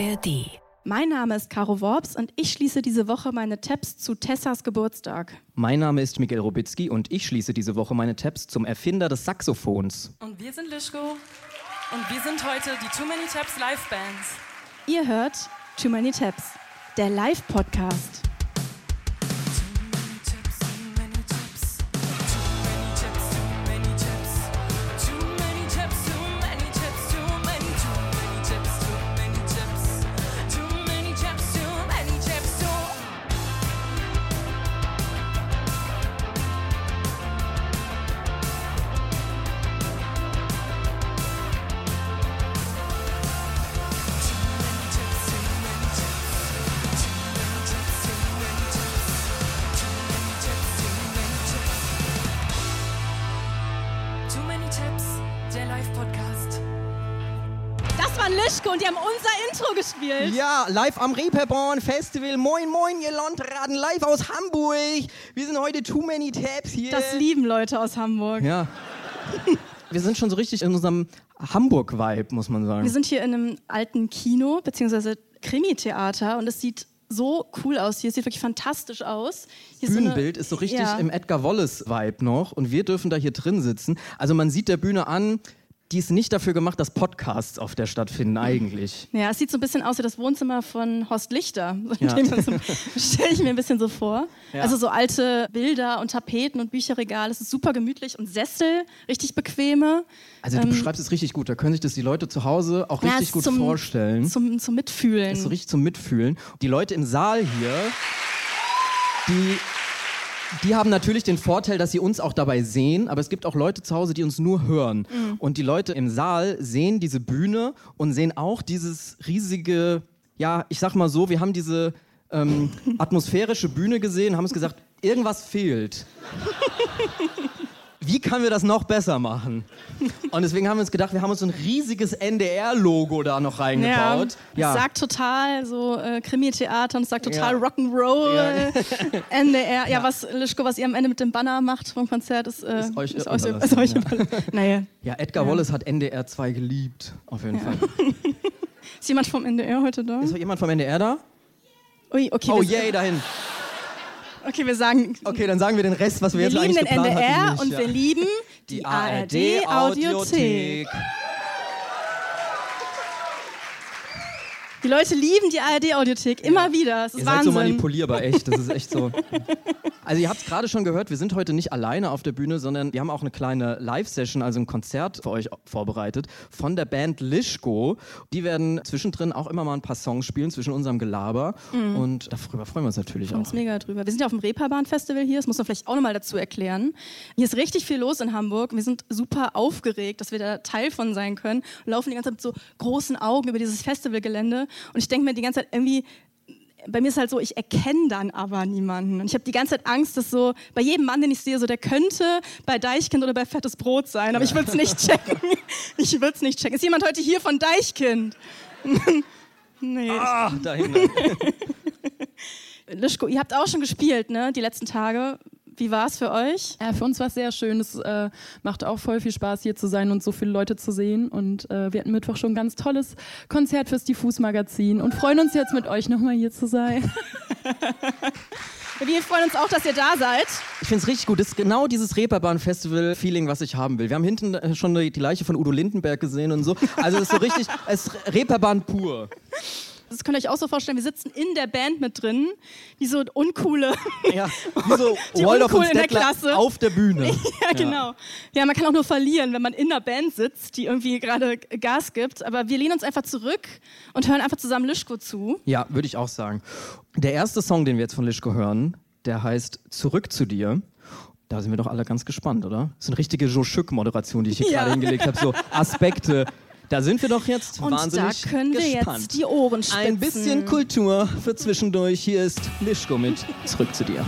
ARD. Mein Name ist Caro Worps und ich schließe diese Woche meine Tabs zu Tessas Geburtstag. Mein Name ist Miguel Robitzky und ich schließe diese Woche meine Tabs zum Erfinder des Saxophons. Und wir sind Lischko und wir sind heute die Too Many Taps Live Bands. Ihr hört Too Many Tabs, der Live-Podcast. Gespielt. Ja, live am Reeperbahn Festival. Moin, moin, ihr Landraden, live aus Hamburg. Wir sind heute Too Many Tabs hier. Das lieben Leute aus Hamburg. Ja. Wir sind schon so richtig in unserem Hamburg-Vibe, muss man sagen. Wir sind hier in einem alten Kino bzw. Krimi-Theater und es sieht so cool aus hier. Es sieht wirklich fantastisch aus. Hier eine- Bühnenbild ist so richtig Ja. im Edgar Wallace-Vibe noch und wir dürfen da hier drin sitzen. Also man sieht der Bühne an, die ist nicht dafür gemacht, dass Podcasts auf der stattfinden eigentlich. Ja, es sieht so ein bisschen aus wie das Wohnzimmer von Horst Lichter. Ja. So Stelle ich mir ein bisschen so vor. Ja. Also so alte Bilder und Tapeten und Bücherregale. Es ist super gemütlich und Sessel, richtig bequeme. Also du beschreibst es richtig gut, da können sich das die Leute zu Hause auch Ähm, Ja, richtig gut zum, vorstellen. Zum, zum Mitfühlen. ist so richtig zum Mitfühlen. Die Leute im Saal hier, die, die haben natürlich den Vorteil, dass sie uns auch dabei sehen, aber es gibt auch Leute zu Hause, die uns nur hören. Mhm. Und die Leute im Saal sehen diese Bühne und sehen auch dieses riesige, ja, ich sag mal so, wir haben diese ähm, atmosphärische Bühne gesehen, haben uns gesagt, irgendwas fehlt. Wie können wir das noch besser machen? Und deswegen haben wir uns gedacht, wir haben uns so ein riesiges NDR-Logo da noch ja, reingebaut. es sagt total so äh, Krimi-Theater und es sagt total Ja. Rock'n'Roll, Ja. NDR. Ja, was Lischko, was ihr am Ende mit dem Banner macht vom Konzert, ist, äh, Ist euch euch, überlassen, ist euch ja. Naja. Ja, Edgar Wallace hat NDR 2 geliebt, auf jeden Fall. Ist jemand vom NDR heute da? Ist jemand vom NDR da? Ui, okay, Oh yay, dahin. Okay, wir sagen, Okay, dann sagen wir den Rest, was wir, wir jetzt lieben eigentlich den geplant NDR hatten, nicht, und ja. wir lieben die ARD Audiothek. Die Leute lieben die ARD Audiothek immer wieder. Es ist Ihr seid so Wahnsinn. manipulierbar, echt. Das ist echt so. Also ihr habt es gerade schon gehört, wir sind heute nicht alleine auf der Bühne, sondern wir haben auch eine kleine Live-Session, also ein Konzert für euch vorbereitet von der Band Lischko. Die werden zwischendrin auch immer mal ein paar Songs spielen zwischen unserem Gelaber. Und darüber freuen wir uns natürlich freuen auch. uns mega drüber. Wir sind ja auf dem Reeperbahn-Festival hier, das muss man vielleicht auch nochmal dazu erklären. Hier ist richtig viel los in Hamburg. Wir sind super aufgeregt, dass wir da Teil von sein können und laufen die ganze Zeit mit so großen Augen über dieses Festivalgelände. Und ich denke mir die ganze Zeit irgendwie, bei mir ist halt so, ich erkenne dann aber niemanden. Und ich habe die ganze Zeit Angst, dass so bei jedem Mann, den ich sehe, so der könnte bei Deichkind oder bei Fettes Brot sein, aber ich würde es nicht checken. Ich würde es nicht checken. Ist jemand heute hier von Deichkind? nee. Ah, dahinter. Lischko, ihr habt auch schon gespielt, ne? Die letzten Tage. Wie war es für euch? Ja, für uns war es sehr schön. Es äh, macht auch voll viel Spaß, hier zu sein und so viele Leute zu sehen. Und äh, wir hatten Mittwoch schon ein ganz tolles Konzert fürs Diffus-Magazin und freuen uns jetzt mit euch nochmal hier zu sein. Wir freuen uns auch, dass ihr da seid. Ich finde es richtig gut. Das ist genau dieses Reeperbahn-Festival-Feeling, was ich haben will. Wir haben hinten äh, schon die die Leiche von Udo Lindenberg gesehen und so. Also es ist so richtig, es ist Reeperbahn pur. Das könnt ihr euch auch so vorstellen, wir sitzen in der Band mit drin, die so uncoole. Ja, wie so und Uncoolen in der Klasse. auf der Bühne. ja, genau. Ja, man kann auch nur verlieren, wenn man in einer Band sitzt, die irgendwie gerade Gas gibt. Aber wir lehnen uns einfach zurück und hören einfach zusammen Lischko zu. Ja, würde ich auch sagen. Der erste Song, den wir jetzt von Lischko hören, der heißt Zurück zu dir. Da sind wir doch alle ganz gespannt, oder? Das ist eine richtige Joe Schück-Moderation, die ich hier Ja. gerade hingelegt habe. So Aspekte. Da sind wir doch jetzt Und wahnsinnig da können wir gespannt. jetzt die Ohren spitzen. Ein bisschen Kultur für zwischendurch. Hier ist Lischko mit Zurück zu dir.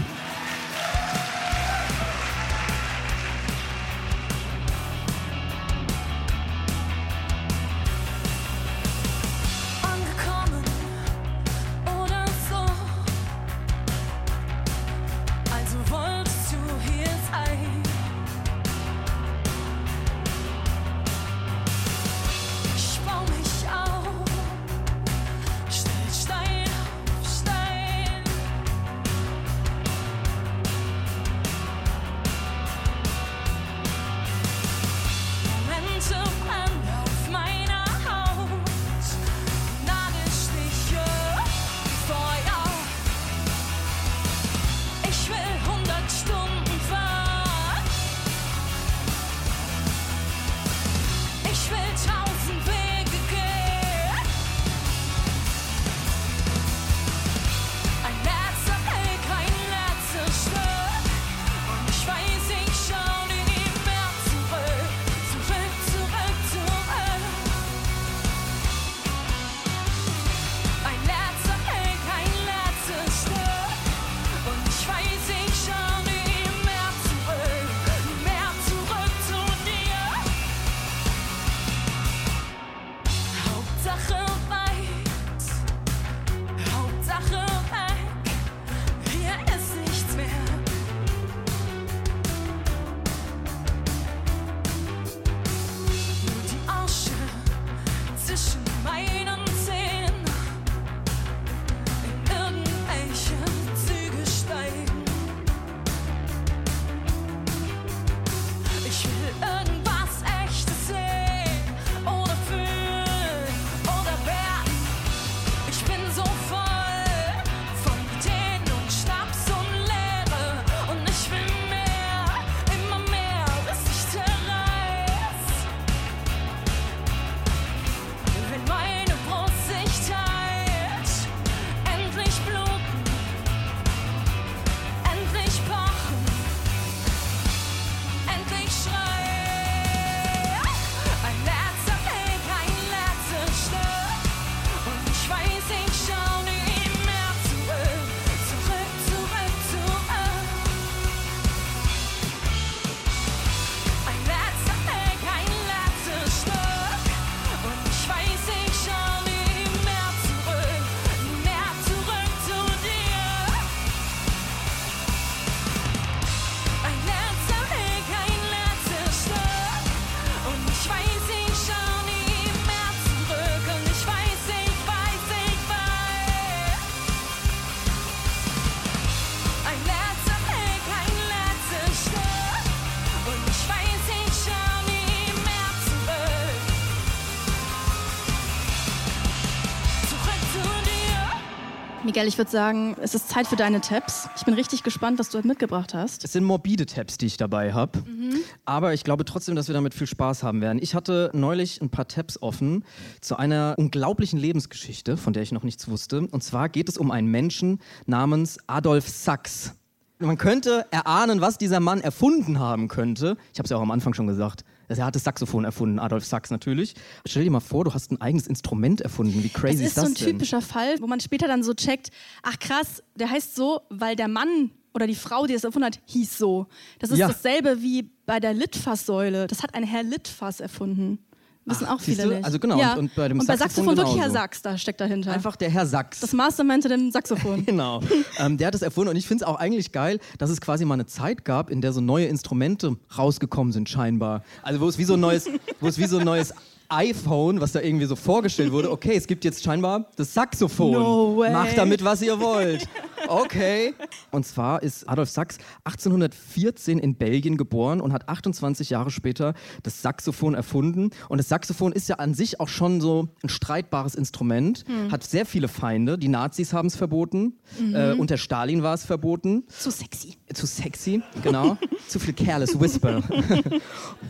Miguel, ich würde sagen, es ist Zeit für deine Tabs. Ich bin richtig gespannt, was du heute mitgebracht hast. Es sind morbide Tabs, die ich dabei habe. Mhm. Aber ich glaube trotzdem, dass wir damit viel Spaß haben werden. Ich hatte neulich ein paar Tabs offen zu einer unglaublichen Lebensgeschichte, von der ich noch nichts wusste. Und zwar geht es um einen Menschen namens Adolf Sachs. Man könnte erahnen, was dieser Mann erfunden haben könnte. Ich habe es ja auch am Anfang schon gesagt. Er hat das Saxophon erfunden, Adolf Sachs natürlich. Stell dir mal vor, du hast ein eigenes Instrument erfunden. Wie crazy ist das? Das ist so ein typischer Fall, wo man später dann so checkt, ach krass, der heißt so, weil der Mann oder die Frau, die es erfunden hat, hieß so. Das ist ja. dasselbe wie bei der Litfaßsäule. Das hat ein Herr Litfaß erfunden. Wissen Ach, auch viele nicht. Also genau, ja. und, und, bei dem und bei Saxophon, Saxophon wirklich Herr Sachs, da steckt dahinter. Einfach der Herr Sachs. Das Mastermind dem Saxophon. genau. ähm, der hat es erfunden und ich finde es auch eigentlich geil, dass es quasi mal eine Zeit gab, in der so neue Instrumente rausgekommen sind scheinbar. Also wo es wie so ein neues, wo es wie so ein neues iPhone, was da irgendwie so vorgestellt wurde, okay, es gibt jetzt scheinbar das Saxophon. No way. Macht damit, was ihr wollt. Okay. Und zwar ist Adolf Sachs 1814 in Belgien geboren und hat 28 Jahre später das Saxophon erfunden. Und das Saxophon ist ja an sich auch schon so ein streitbares Instrument, hm. hat sehr viele Feinde. Die Nazis haben es verboten, mhm. äh, unter Stalin war es verboten. Zu sexy. Zu sexy, genau. Zu viel careless whisper.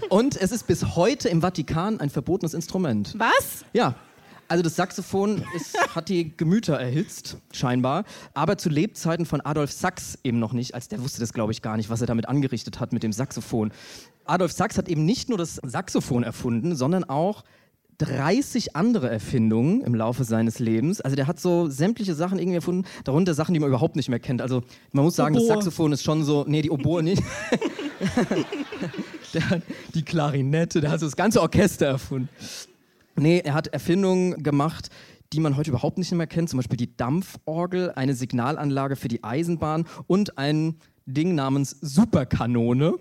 und es ist bis heute im Vatikan ein verbotenes Instrument. Was? Ja, also das Saxophon ist, hat die Gemüter erhitzt, scheinbar. Aber zu Lebzeiten von Adolf Sachs eben noch nicht. Als der wusste das, glaube ich, gar nicht, was er damit angerichtet hat mit dem Saxophon. Adolf Sachs hat eben nicht nur das Saxophon erfunden, sondern auch 30 andere Erfindungen im Laufe seines Lebens. Also der hat so sämtliche Sachen irgendwie erfunden, darunter Sachen, die man überhaupt nicht mehr kennt. Also man muss sagen, Oboe. das Saxophon ist schon so, nee, die Oboe nicht. der hat die Klarinette, der hat das ganze Orchester erfunden. Nee, er hat Erfindungen gemacht, die man heute überhaupt nicht mehr kennt, zum Beispiel die Dampforgel, eine Signalanlage für die Eisenbahn und ein Ding namens Superkanone.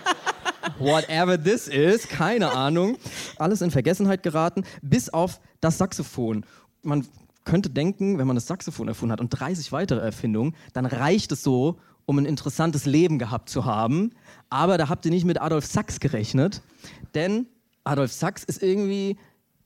Whatever this is, keine Ahnung. Alles in Vergessenheit geraten, bis auf das Saxophon. Man könnte denken, wenn man das Saxophon erfunden hat und 30 weitere Erfindungen, dann reicht es so, um ein interessantes Leben gehabt zu haben. Aber da habt ihr nicht mit Adolf Sachs gerechnet, denn Adolf Sachs ist irgendwie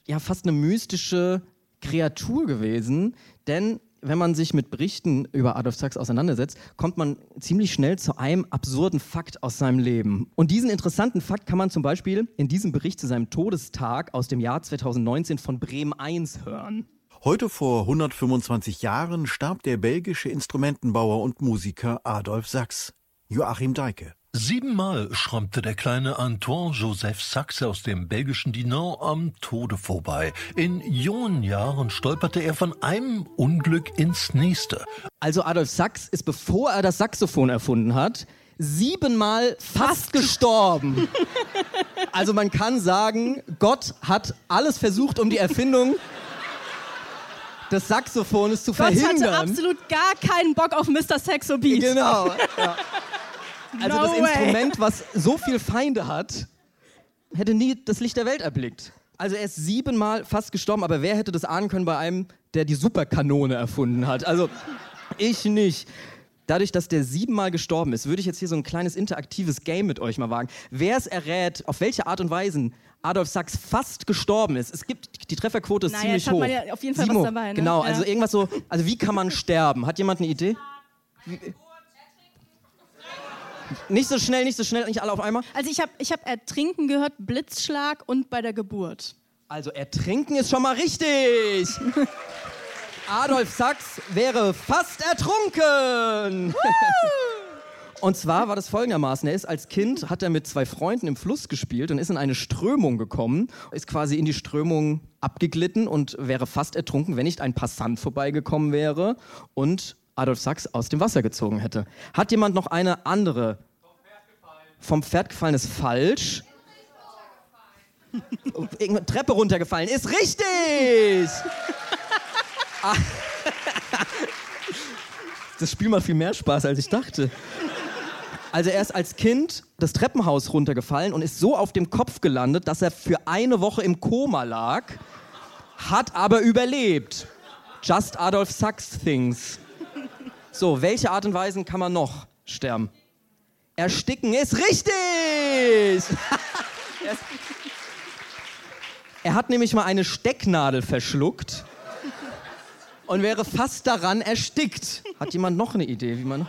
ja fast eine mystische Kreatur gewesen, denn wenn man sich mit Berichten über Adolf Sachs auseinandersetzt, kommt man ziemlich schnell zu einem absurden Fakt aus seinem Leben. Und diesen interessanten Fakt kann man zum Beispiel in diesem Bericht zu seinem Todestag aus dem Jahr 2019 von Bremen 1 hören. Heute vor 125 Jahren starb der belgische Instrumentenbauer und Musiker Adolf Sachs. Joachim Deike. Siebenmal schrammte der kleine Antoine Joseph Sachse aus dem belgischen Dinan am Tode vorbei. In jungen Jahren stolperte er von einem Unglück ins nächste. Also Adolf Sachs ist, bevor er das Saxophon erfunden hat, siebenmal fast gestorben. Also man kann sagen, Gott hat alles versucht, um die Erfindung des Saxophones zu Gott verhindern. Gott hatte absolut gar keinen Bock auf Mr. Saxo Beat. Genau. Ja. Also no das Instrument, was so viel Feinde hat, hätte nie das Licht der Welt erblickt. Also er ist siebenmal fast gestorben, aber wer hätte das ahnen können bei einem, der die Superkanone erfunden hat? Also ich nicht. Dadurch, dass der siebenmal gestorben ist, würde ich jetzt hier so ein kleines interaktives Game mit euch mal wagen. Wer es errät, auf welche Art und Weise Adolf Sachs fast gestorben ist. Es gibt, die Trefferquote ist naja, ziemlich jetzt hoch. Hat man ja auf jeden Fall Simo, was dabei, ne? Genau, ja. also irgendwas so, also wie kann man sterben? Hat jemand eine Idee? Nicht so schnell, nicht so schnell, nicht alle auf einmal. Also ich habe ich hab Ertrinken gehört, Blitzschlag und bei der Geburt. Also Ertrinken ist schon mal richtig. Adolf Sachs wäre fast ertrunken. Und zwar war das folgendermaßen, er ist als Kind, hat er mit zwei Freunden im Fluss gespielt und ist in eine Strömung gekommen, ist quasi in die Strömung abgeglitten und wäre fast ertrunken, wenn nicht ein Passant vorbeigekommen wäre und Adolf Sachs aus dem Wasser gezogen hätte. Hat jemand noch eine andere? Vom Pferd gefallen ist falsch. Irgendeine Treppe runtergefallen ist richtig. das Spiel macht viel mehr Spaß, als ich dachte. Also er ist als Kind das Treppenhaus runtergefallen und ist so auf dem Kopf gelandet, dass er für eine Woche im Koma lag, hat aber überlebt. Just Adolf Sachs things. So, welche Art und Weisen kann man noch sterben? Ersticken ist richtig! er hat nämlich mal eine Stecknadel verschluckt. und wäre fast daran erstickt. Hat jemand noch eine Idee, wie man.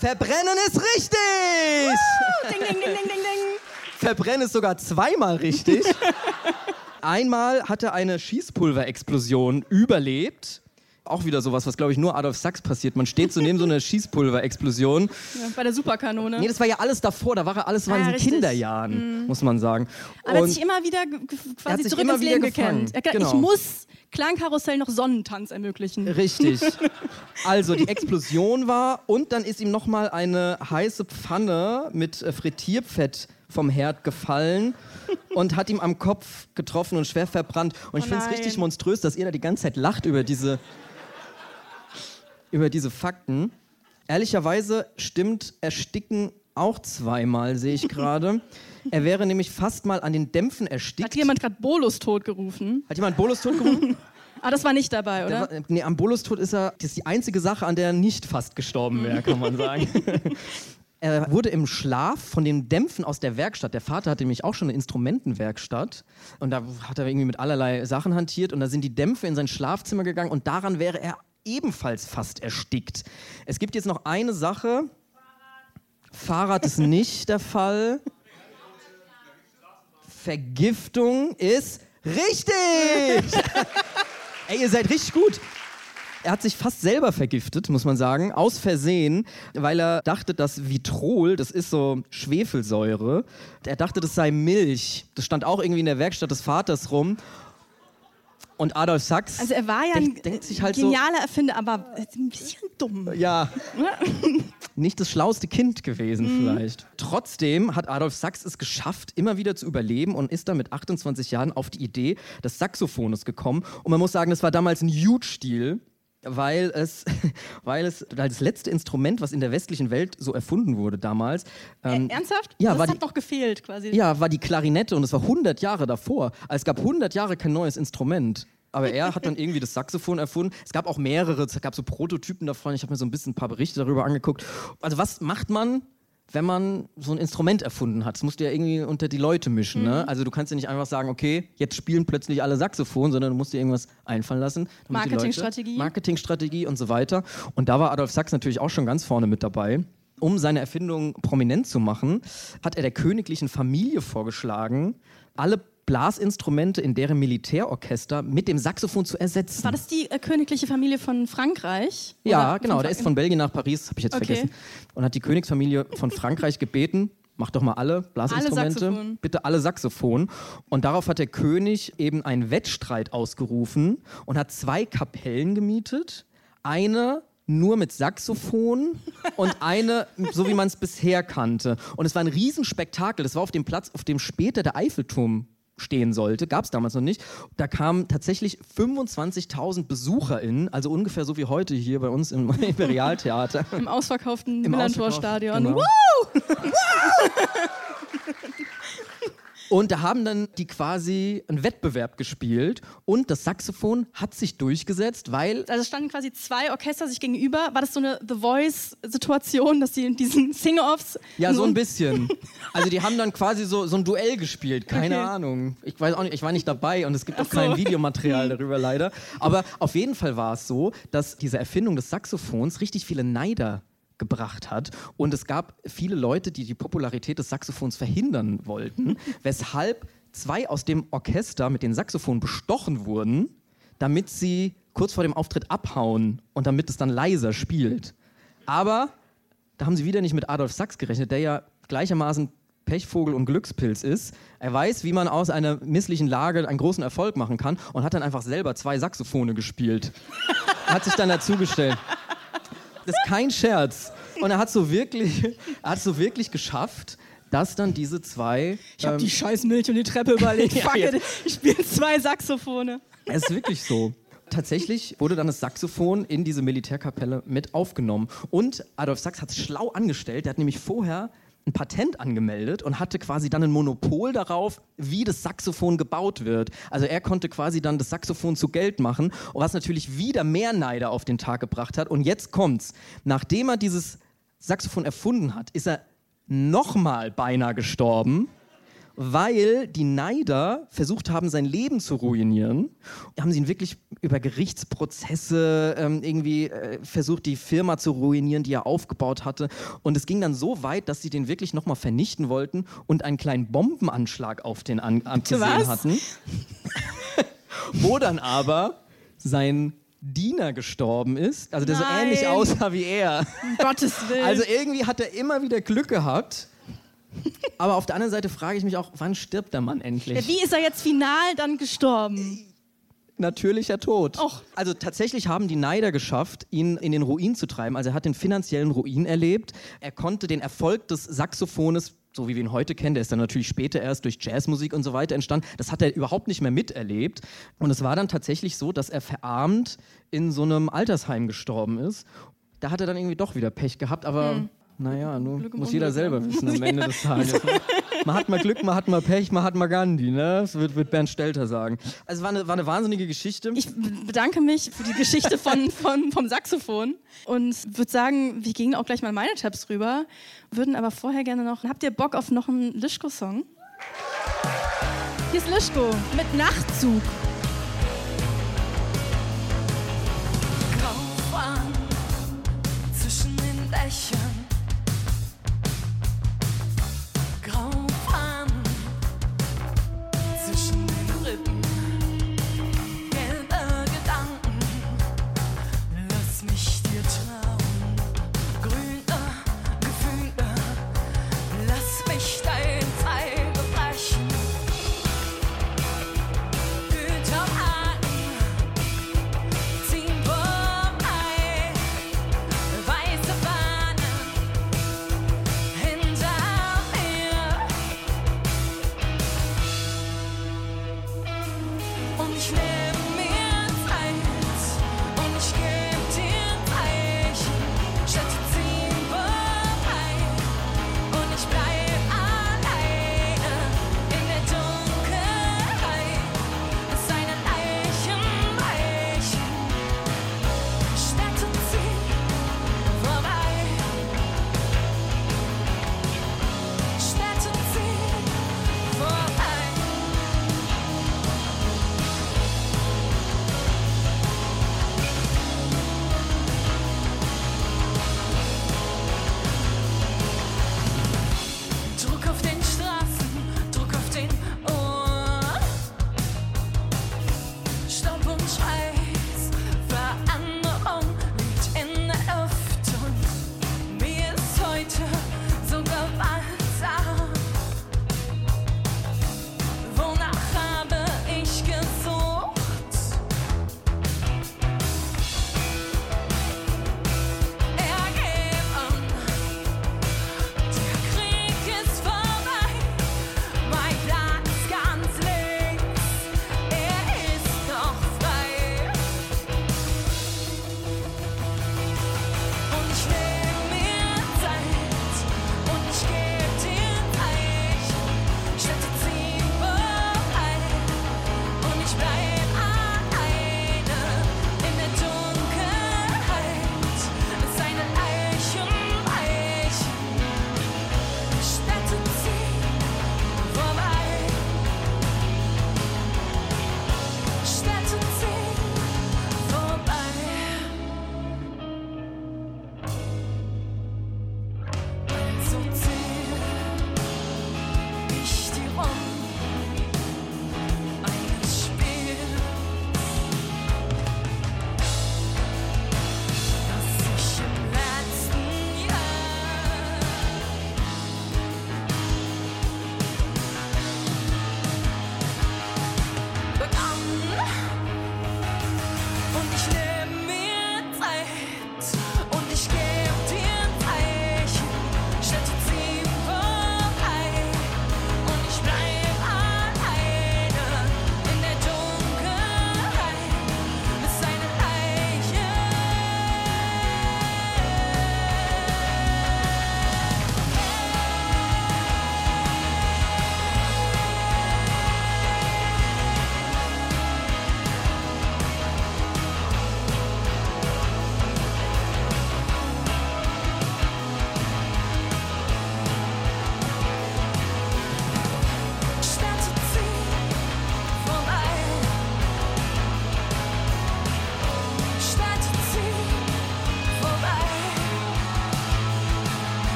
Verbrennen ist richtig! Ding, ding, ding, ding, ding, ding. Verbrennen ist sogar zweimal richtig. Einmal hat er eine Schießpulverexplosion überlebt. Auch wieder sowas, was glaube ich nur Adolf Sachs passiert. Man steht so neben so einer Schießpulverexplosion. Ja, bei der Superkanone. Nee, das war ja alles davor. Da war er alles, war Ah, in ja, den richtig. Kinderjahren, muss man sagen. Aber er hat Und- sich immer wieder quasi sich zurück immer ins Leben. Er gesagt, Genau. Ich muss Klangkarussell noch Sonnentanz ermöglichen. Richtig. Also die Explosion war und dann ist ihm nochmal eine heiße Pfanne mit äh, Frittierfett vom Herd gefallen und hat ihm am Kopf getroffen und schwer verbrannt. Und ich Oh finde es richtig monströs, dass ihr da die ganze Zeit lacht über diese, über diese Fakten. Ehrlicherweise stimmt Ersticken auch zweimal, sehe ich gerade. er wäre nämlich fast mal an den Dämpfen erstickt. Hat jemand gerade Bolus tot gerufen? Hat jemand Bolus tot gerufen? Ah, das war nicht dabei, Der oder? war, äh, nee, am Bolustod ist er, das ist die einzige Sache, an der er nicht fast gestorben wäre, kann man sagen. er wurde im Schlaf von den Dämpfen aus der Werkstatt, der Vater hatte nämlich auch schon eine Instrumentenwerkstatt und da hat er irgendwie mit allerlei Sachen hantiert und da sind die Dämpfe in sein Schlafzimmer gegangen und daran wäre er ebenfalls fast erstickt. Es gibt jetzt noch eine Sache. Fahrrad ist nicht der Fall. Vergiftung ist richtig! Ey, ihr seid richtig gut. Er hat sich fast selber vergiftet, muss man sagen, aus Versehen, weil er dachte, dass Vitrol, das ist so Schwefelsäure, er dachte, das sei Milch. Das stand auch irgendwie in der Werkstatt des Vaters rum. Und Adolf Sachs Also er war ja ein denkt, denkt sich halt genialer Erfinder, aber ein bisschen dumm. so, ja, nicht das schlauste Kind gewesen vielleicht. Trotzdem hat Adolf Sachs es geschafft, immer wieder zu überleben und ist dann mit 28 Jahren auf die Idee des Saxophones gekommen. Und man muss sagen, das war damals ein Huge-Stil. Weil es, weil es weil das letzte Instrument, was in der westlichen Welt so erfunden wurde damals, ähm, Äh, Ernsthaft? ja, das war hat die- noch gefehlt quasi. ja, war die Klarinette und es war 100 Jahre davor. Also es gab 100 Jahre kein neues Instrument. Aber er hat dann irgendwie das Saxophon erfunden. Es gab auch mehrere, es gab so Prototypen davon. Ich habe mir so ein bisschen ein paar Berichte darüber angeguckt. Also was macht man, wenn man so ein Instrument erfunden hat? Das musst du ja irgendwie unter die Leute mischen. Ne? Mhm. Also du kannst ja nicht einfach sagen, okay, jetzt spielen plötzlich alle Saxophon, sondern du musst dir irgendwas einfallen lassen. Marketingstrategie. Marketingstrategie und so weiter. Und da war Adolf Sachs natürlich auch schon ganz vorne mit dabei. Um seine Erfindung prominent zu machen, hat er der königlichen Familie vorgeschlagen, alle Blasinstrumente in deren Militärorchester mit dem Saxophon zu ersetzen. War das die äh, königliche Familie von Frankreich? ja, genau. Der ist von Belgien nach Paris, habe ich jetzt Okay. vergessen. Und hat die Königsfamilie von Frankreich gebeten, macht doch mal alle Blasinstrumente, Saxophon. bitte alle Saxophon. Und darauf hat der König eben einen Wettstreit ausgerufen und hat zwei Kapellen gemietet. Eine nur mit Saxophon und eine, so wie man es bisher kannte. Und es war ein Riesenspektakel. Das war auf dem Platz, auf dem später der Eiffelturm stehen sollte, gab es damals noch nicht. Da kamen tatsächlich 25.000 BesucherInnen, also ungefähr so wie heute hier bei uns im Imperialtheater. Im ausverkauften Millantor-Stadion. Ausverkauf, Woo! genau. Und da haben dann die quasi einen Wettbewerb gespielt und das Saxophon hat sich durchgesetzt, weil Also standen quasi zwei Orchester sich gegenüber. War das so eine The Voice-Situation, dass sie in diesen Sing-Offs... ja so ein bisschen. Also die haben dann quasi so, so ein Duell gespielt, keine Okay. Ahnung. Ich weiß auch nicht, ich war nicht dabei und es gibt auch so. kein Videomaterial darüber leider. Aber auf jeden Fall war es so, dass diese Erfindung des Saxophons richtig viele Neider gebracht hat und es gab viele Leute, die die Popularität des Saxophons verhindern wollten, weshalb zwei aus dem Orchester mit den Saxophonen bestochen wurden, damit sie kurz vor dem Auftritt abhauen und damit es dann leiser spielt. Aber da haben sie wieder nicht mit Adolf Sachs gerechnet, der ja gleichermaßen Pechvogel und Glückspilz ist. Er weiß, wie man aus einer misslichen Lage einen großen Erfolg machen kann und hat dann einfach selber zwei Saxophone gespielt. hat sich dann dazugestellt. Das ist kein Scherz. Und er hat so wirklich, er hat so wirklich geschafft, dass dann diese zwei. Ich habe ähm, die scheiß Milch und die Treppe überlegt. Fuck it, ich spiele zwei Saxophone. Es ist wirklich so. Tatsächlich wurde dann das Saxophon in diese Militärkapelle mit aufgenommen. Und Adolf Sachs hat es schlau angestellt. Der hat nämlich vorher ein Patent angemeldet und hatte quasi dann ein Monopol darauf, wie das Saxophon gebaut wird. Also er konnte quasi dann das Saxophon zu Geld machen, was natürlich wieder mehr Neider auf den Tag gebracht hat. Und jetzt kommt's. Nachdem er dieses Saxophon erfunden hat, ist er nochmal beinahe gestorben. Weil die Neider versucht haben, sein Leben zu ruinieren. Haben sie ihn wirklich über Gerichtsprozesse ähm, irgendwie äh, versucht, die Firma zu ruinieren, die er aufgebaut hatte. Und es ging dann so weit, dass sie den wirklich nochmal vernichten wollten und einen kleinen Bombenanschlag auf den an abgesehen Was? hatten. Wo dann aber sein Diener gestorben ist, also der so Nein. ähnlich aussah wie er. Um Gottes Willen. Also irgendwie hat er immer wieder Glück gehabt. Aber auf der anderen Seite frage ich mich auch, wann stirbt der Mann endlich? ja, wie ist er jetzt final dann gestorben? Natürlicher Tod. Och. Also tatsächlich haben die Neider geschafft, ihn in den Ruin zu treiben. Also er hat den finanziellen Ruin erlebt. Er konnte den Erfolg des Saxophones, so wie wir ihn heute kennen, der ist dann natürlich später erst durch Jazzmusik und so weiter entstanden, das hat er überhaupt nicht mehr miterlebt. Und es war dann tatsächlich so, dass er verarmt in so einem Altersheim gestorben ist. Da hat er dann irgendwie doch wieder Pech gehabt, aber naja, nur Glück muss jeder selber ne? wissen am Ende des Tages. ne? Man hat mal Glück, man hat mal Pech, man hat mal Gandhi, ne? Das wird, wird Bernd Stelter sagen. Also war eine, war eine wahnsinnige Geschichte. Ich bedanke mich für die Geschichte von, von, vom Saxophon und würde sagen, wir gehen auch gleich mal meine Tabs rüber, würden aber vorher gerne noch, habt ihr Bock auf noch einen Lischko-Song? Hier ist Lischko mit Nachtzug.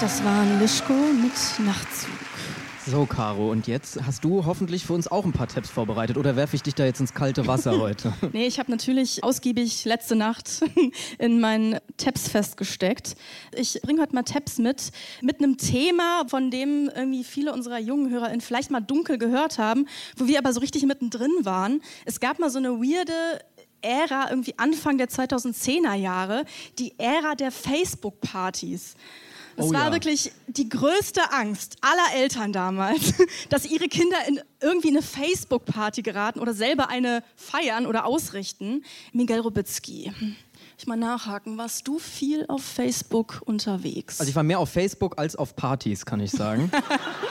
Das waren Lischko mit Nachtzug. So, Caro, und jetzt hast du hoffentlich für uns auch ein paar Tabs vorbereitet oder werfe ich dich da jetzt ins kalte Wasser heute? Nee, ich habe natürlich ausgiebig letzte Nacht in meinen Tabs festgesteckt. Ich bringe heute mal Tabs mit, mit einem Thema, von dem irgendwie viele unserer jungen HörerInnen vielleicht mal dunkel gehört haben, wo wir aber so richtig mittendrin waren. Es gab mal so eine weirde Ära, irgendwie Anfang der 2010er Jahre, die Ära der Facebook-Partys. Es Oh war ja. wirklich die größte Angst aller Eltern damals, dass ihre Kinder in irgendwie eine Facebook-Party geraten oder selber eine feiern oder ausrichten. Miguel Robitzky. Ich mal nachhaken, warst du viel auf Facebook unterwegs? Also ich war mehr auf Facebook als auf Partys, kann ich sagen.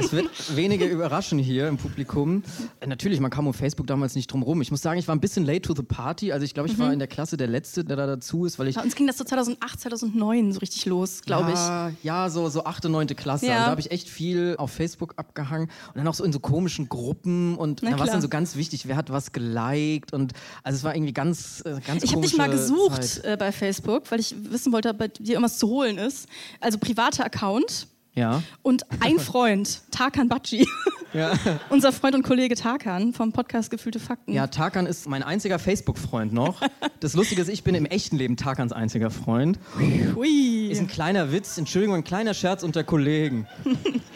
Es wird wenige überraschen hier im Publikum. Natürlich, man kam um Facebook damals nicht drum rum. Ich muss sagen, ich war ein bisschen late to the party. Also ich glaube, ich war in der Klasse der Letzte, der da dazu ist, weil ich Bei uns ging das so 2008, 2009 so richtig los, glaube ich. ja, Ja, so, so achte, neunte Klasse. Ja. Also da habe ich echt viel auf Facebook abgehangen und dann auch so in so komischen Gruppen und Na da war es dann so ganz wichtig, wer hat was geliked und also es war irgendwie ganz, äh, ganz Ich habe dich mal gesucht äh, bei Facebook, weil ich wissen wollte, ob bei dir irgendwas zu holen ist. Also privater Account Ja. und ein Freund, Tarkan Baci. Ja. Unser Freund und Kollege Tarkan vom Podcast Gefühlte Fakten. ja, Tarkan ist mein einziger Facebook-Freund noch. Das Lustige ist, ich bin im echten Leben Tarkans einziger Freund. Hui. Ist ein kleiner Witz, Entschuldigung, ein kleiner Scherz unter Kollegen.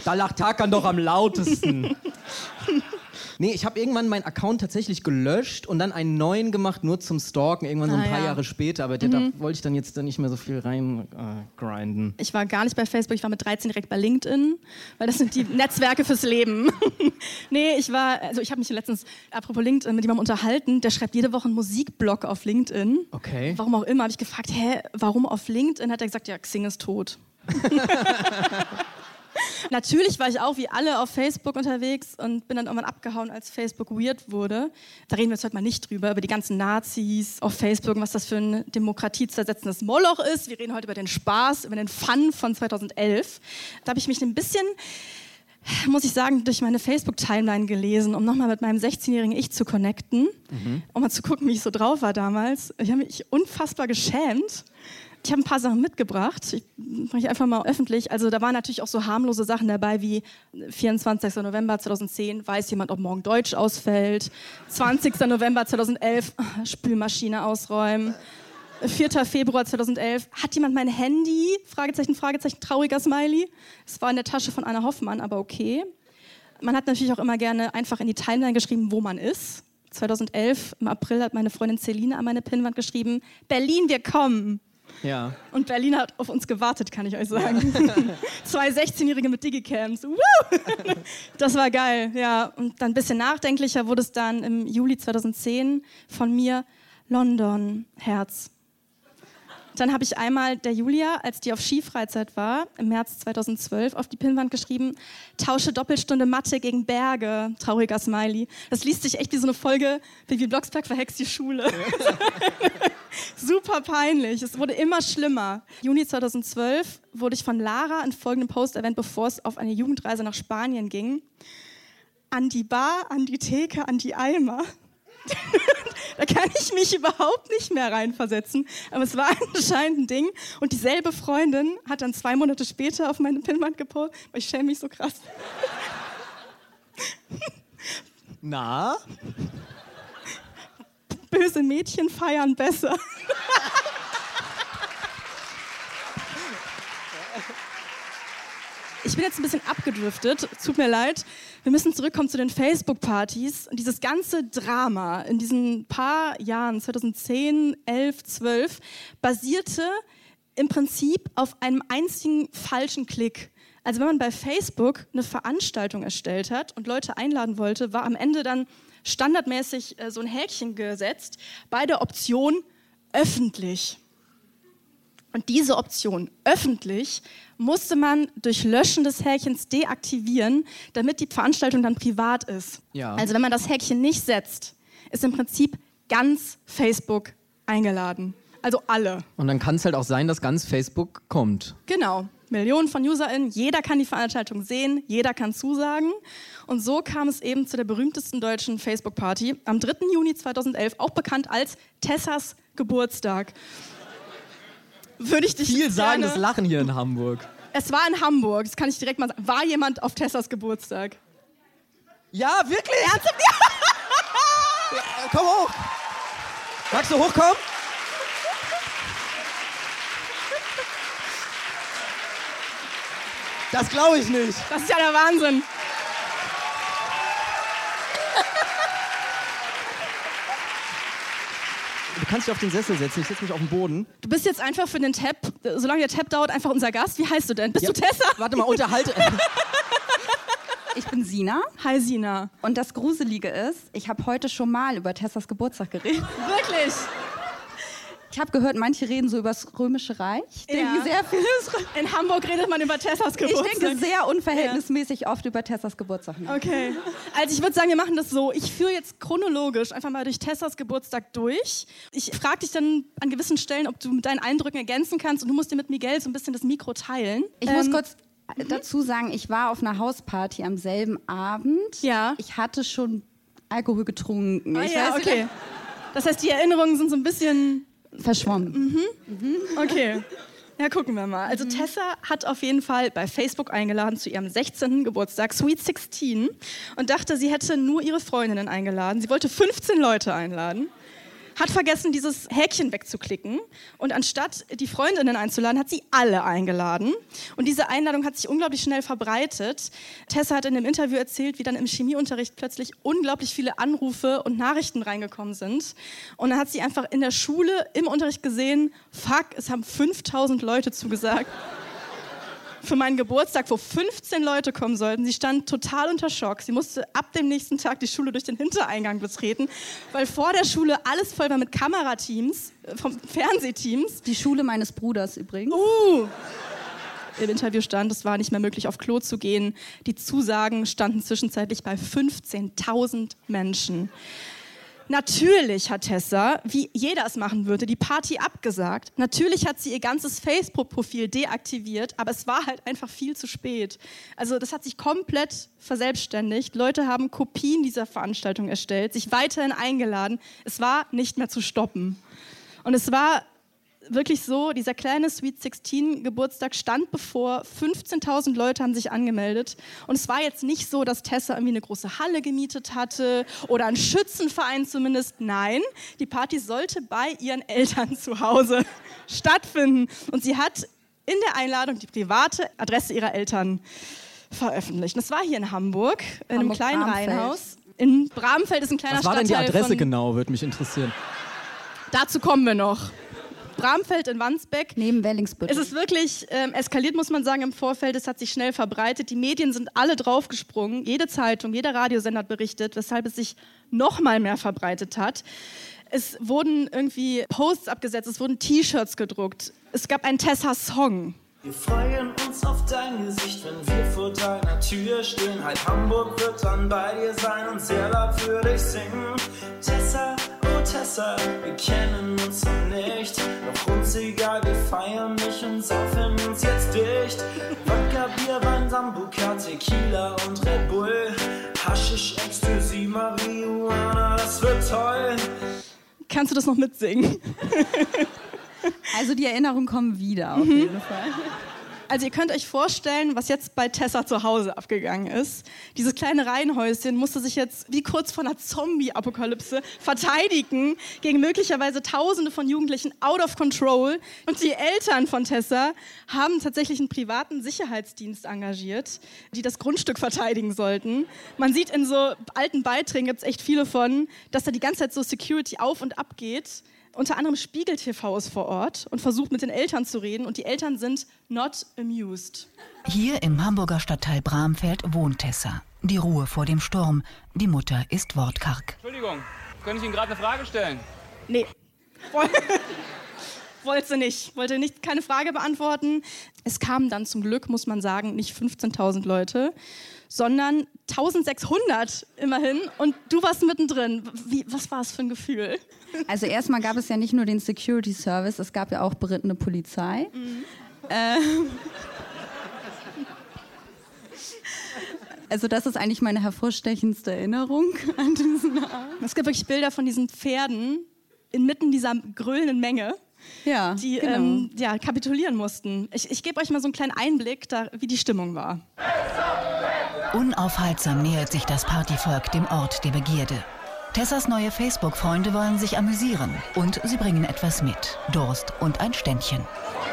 Da lacht Tarkan doch am lautesten. Nee, ich habe irgendwann meinen Account tatsächlich gelöscht und dann einen neuen gemacht, nur zum Stalken, irgendwann so ein Ah, paar ja. Jahre später. Aber der, da wollte ich dann jetzt nicht mehr so viel rein äh, grinden. Ich war gar nicht bei Facebook, ich war mit 13 direkt bei LinkedIn, weil das sind die Netzwerke fürs Leben. nee, ich war, also ich habe mich letztens, apropos LinkedIn, mit jemandem unterhalten, der schreibt jede Woche einen Musikblog auf LinkedIn. Okay. Warum auch immer, habe ich gefragt, hä, warum auf LinkedIn? Hat er gesagt, ja, Xing ist tot. Natürlich war ich auch wie alle auf Facebook unterwegs und bin dann irgendwann abgehauen, als Facebook weird wurde. Da reden wir jetzt heute mal nicht drüber, über die ganzen Nazis auf Facebook und was das für ein demokratiezersetzendes Moloch ist. Wir reden heute über den Spaß, über den Fun von 2011. Da habe ich mich ein bisschen muss ich sagen, durch meine Facebook-Timeline gelesen, um nochmal mit meinem 16-jährigen Ich zu connecten, um mal zu gucken, wie ich so drauf war damals. Ich habe mich unfassbar geschämt. Ich habe ein paar Sachen mitgebracht. Ich mache ich einfach mal öffentlich. Also da waren natürlich auch so harmlose Sachen dabei wie 24. November 2010, weiß jemand, ob morgen Deutsch ausfällt. 20. November 2011, Spülmaschine ausräumen. 4. Februar 2011, hat jemand mein Handy? Fragezeichen, Fragezeichen, trauriger Smiley. Es war in der Tasche von Anna Hoffmann, aber okay. Man hat natürlich auch immer gerne einfach in die Timeline geschrieben, wo man ist. 2011, im April, hat meine Freundin Celine an meine Pinnwand geschrieben, Berlin, wir kommen. Ja. Und Berlin hat auf uns gewartet, kann ich euch sagen. Zwei 16-Jährige mit Digicams. Das war geil, ja. Und dann ein bisschen nachdenklicher wurde es dann im Juli 2010 von mir London, Herz. Dann habe ich einmal der Julia, als die auf Skifreizeit war, im März 2012, auf die Pinnwand geschrieben, tausche Doppelstunde Mathe gegen Berge, trauriger Smiley. Das liest sich echt wie so eine Folge, wie Blocksberg verhext die Schule. Super peinlich. Es wurde immer schlimmer. Juni 2012 wurde ich von Lara in folgendem Post erwähnt, bevor es auf eine Jugendreise nach Spanien ging. An die Bar, an die Theke, an die Eimer. da kann ich mich überhaupt nicht mehr reinversetzen. Aber es war anscheinend ein Ding. Und dieselbe Freundin hat dann zwei Monate später auf meine Pinnwand gepostet, weil ich schäme mich so krass. Na? Böse Mädchen feiern besser. Ich bin jetzt ein bisschen abgedriftet, tut mir leid. Wir müssen zurückkommen zu den Facebook-Partys. Und dieses ganze Drama in diesen paar Jahren, 2010, 11, 12, basierte im Prinzip auf einem einzigen falschen Klick. Also wenn man bei Facebook eine Veranstaltung erstellt hat und Leute einladen wollte, war am Ende dann standardmäßig äh, so ein Häkchen gesetzt bei der Option öffentlich. Und diese Option öffentlich musste man durch Löschen des Häkchens deaktivieren, damit die Veranstaltung dann privat ist. Ja. Also wenn man das Häkchen nicht setzt, ist im Prinzip ganz Facebook eingeladen. Also alle. Und dann kann es halt auch sein, dass ganz Facebook kommt. Genau. Millionen von UserInnen, jeder kann die Veranstaltung sehen, jeder kann zusagen. Und so kam es eben zu der berühmtesten deutschen Facebook-Party am 3. Juni 2011, auch bekannt als Tessas Geburtstag. Würde ich dich Viel sagendes Lachen hier in Hamburg. Es war in Hamburg, das kann ich direkt mal sagen. War jemand auf Tessas Geburtstag? Ja, wirklich? Ernsthaft? Ja. Komm hoch. Magst du hochkommen? Das glaube ich nicht. Das ist ja der Wahnsinn. Kannst dich auf den Sessel setzen, ich setze mich auf den Boden. Du bist jetzt einfach für den Tab, äh, solange der Tab dauert, einfach unser Gast. Wie heißt du denn? Bist Ja. du Tessa? Warte mal, unterhalte. Ich bin Sina Hi Sina. und das Gruselige ist, ich habe heute schon mal über Tessas Geburtstag geredet. Wirklich? Ich habe gehört, manche reden so über das Römische Reich. Ich Ja. sehr viel. In Hamburg redet man über Tessas Ich Geburtstag. denke sehr unverhältnismäßig oft über Tessas Geburtstag. nach. Okay. Also ich würde sagen, wir machen das so. Ich führe jetzt chronologisch einfach mal durch Tessas Geburtstag durch. Ich frage dich dann an gewissen Stellen, ob du mit deinen Eindrücken ergänzen kannst und du musst dir mit Miguel so ein bisschen das Mikro teilen. Ich muss Ähm, kurz dazu sagen, ich war auf einer Hausparty am selben Abend. Ja. Ich hatte schon Alkohol getrunken. Ah, ich ja, weiß nicht, okay. Das heißt, die Erinnerungen sind so ein bisschen Verschwommen. Okay. Ja, gucken wir mal. Mhm. Also Tessa hat auf jeden Fall bei Facebook eingeladen zu ihrem 16. Geburtstag, Sweet 16, und dachte, sie hätte nur ihre Freundinnen eingeladen. Sie wollte 15 Leute einladen. Hat vergessen, dieses Häkchen wegzuklicken. Und anstatt die Freundinnen einzuladen, hat sie alle eingeladen. Und diese Einladung hat sich unglaublich schnell verbreitet. Tessa hat in dem Interview erzählt, wie dann im Chemieunterricht plötzlich unglaublich viele Anrufe und Nachrichten reingekommen sind. Und dann hat sie einfach in der Schule im Unterricht gesehen, fuck, es haben 5000 Leute zugesagt für meinen Geburtstag, wo 15 Leute kommen sollten. Sie stand total unter Schock. Sie musste ab dem nächsten Tag die Schule durch den Hintereingang betreten, weil vor der Schule alles voll war mit Kamerateams, äh, vom Fernsehteams. Die Schule meines Bruders übrigens. Uh, im Interview stand, es war nicht mehr möglich, auf Klo zu gehen. Die Zusagen standen zwischenzeitlich bei 15.000 Menschen. Natürlich hat Tessa, wie jeder es machen würde, die Party abgesagt. Natürlich hat sie ihr ganzes Facebook-Profil deaktiviert, aber es war halt einfach viel zu spät. Also das hat sich komplett verselbstständigt. Leute haben Kopien dieser Veranstaltung erstellt, sich weiterhin eingeladen. Es war nicht mehr zu stoppen. Und es war wirklich so, dieser kleine Sweet 16 Geburtstag stand bevor, 15.000 Leute haben sich angemeldet und es war jetzt nicht so, dass Tessa irgendwie eine große Halle gemietet hatte oder einen Schützenverein zumindest, nein, die Party sollte bei ihren Eltern zu Hause stattfinden und sie hat in der Einladung die private Adresse ihrer Eltern veröffentlicht. Und Das war hier in Hamburg, in einem kleinen Hamburg-Bramfeld. Reihenhaus. In Bramfeld ist ein kleiner Was war denn die Stadtteil Adresse genau, würde mich interessieren. Dazu kommen wir noch. Bramfeld in Wandsbek. Neben Wellingsbüttel. Es ist wirklich ähm, eskaliert, muss man sagen, im Vorfeld. Es hat sich schnell verbreitet. Die Medien sind alle draufgesprungen. Jede Zeitung, jeder Radiosender hat berichtet, weshalb es sich noch mal mehr verbreitet hat. Es wurden irgendwie Posts abgesetzt, es wurden T-Shirts gedruckt. Es gab einen Tessa-Song. Wir freuen uns auf dein Gesicht, wenn wir vor deiner Tür stehen. Halb Hamburg wird dann bei dir sein und sehr laut für dich singen. Tessa, Tessa, wir kennen uns noch nicht. Doch uns egal, wir feiern dich und saufen uns jetzt dicht. Wodka, Bier, Wein, Sambuca, Tequila und Red Bull. Haschisch, Ecstasy, Marihuana, das wird toll. Kannst du das noch mitsingen? Also die Erinnerungen kommen wieder auf jeden Fall. Also ihr könnt euch vorstellen, was jetzt bei Tessa zu Hause abgegangen ist. Dieses kleine Reihenhäuschen musste sich jetzt wie kurz vor einer Zombie-Apokalypse verteidigen gegen möglicherweise Tausende von Jugendlichen out of control. Und die Eltern von Tessa haben tatsächlich einen privaten Sicherheitsdienst engagiert, die das Grundstück verteidigen sollten. Man sieht in so alten Beiträgen, gibt es echt viele von, dass da die ganze Zeit so Security auf und ab geht. Unter anderem Spiegel TV ist vor Ort und versucht mit den Eltern zu reden und die Eltern sind not amused. Hier im Hamburger Stadtteil Bramfeld wohnt Tessa. Die Ruhe vor dem Sturm. Die Mutter ist wortkarg. Entschuldigung, könnte ich Ihnen gerade eine Frage stellen? Nee. Woll- Wollte sie nicht. Wollte nicht keine Frage beantworten. Es kamen dann zum Glück, muss man sagen, nicht 15.000 Leute, sondern 1600 immerhin. Und du warst mittendrin. Wie, was war es für ein Gefühl? Also erstmal gab es ja nicht nur den Security Service, es gab ja auch berittene Polizei. Ähm, also das ist eigentlich meine hervorstechendste Erinnerung an diesen Abend. Es gibt wirklich Bilder von diesen Pferden inmitten dieser grölenden Menge. Ja, die genau. ähm, ja, kapitulieren mussten. Ich, ich gebe euch mal so einen kleinen Einblick, da, wie die Stimmung war. Unaufhaltsam nähert sich das Partyvolk dem Ort der Begierde. Tessas neue Facebook-Freunde wollen sich amüsieren und sie bringen etwas mit. Durst und ein Ständchen.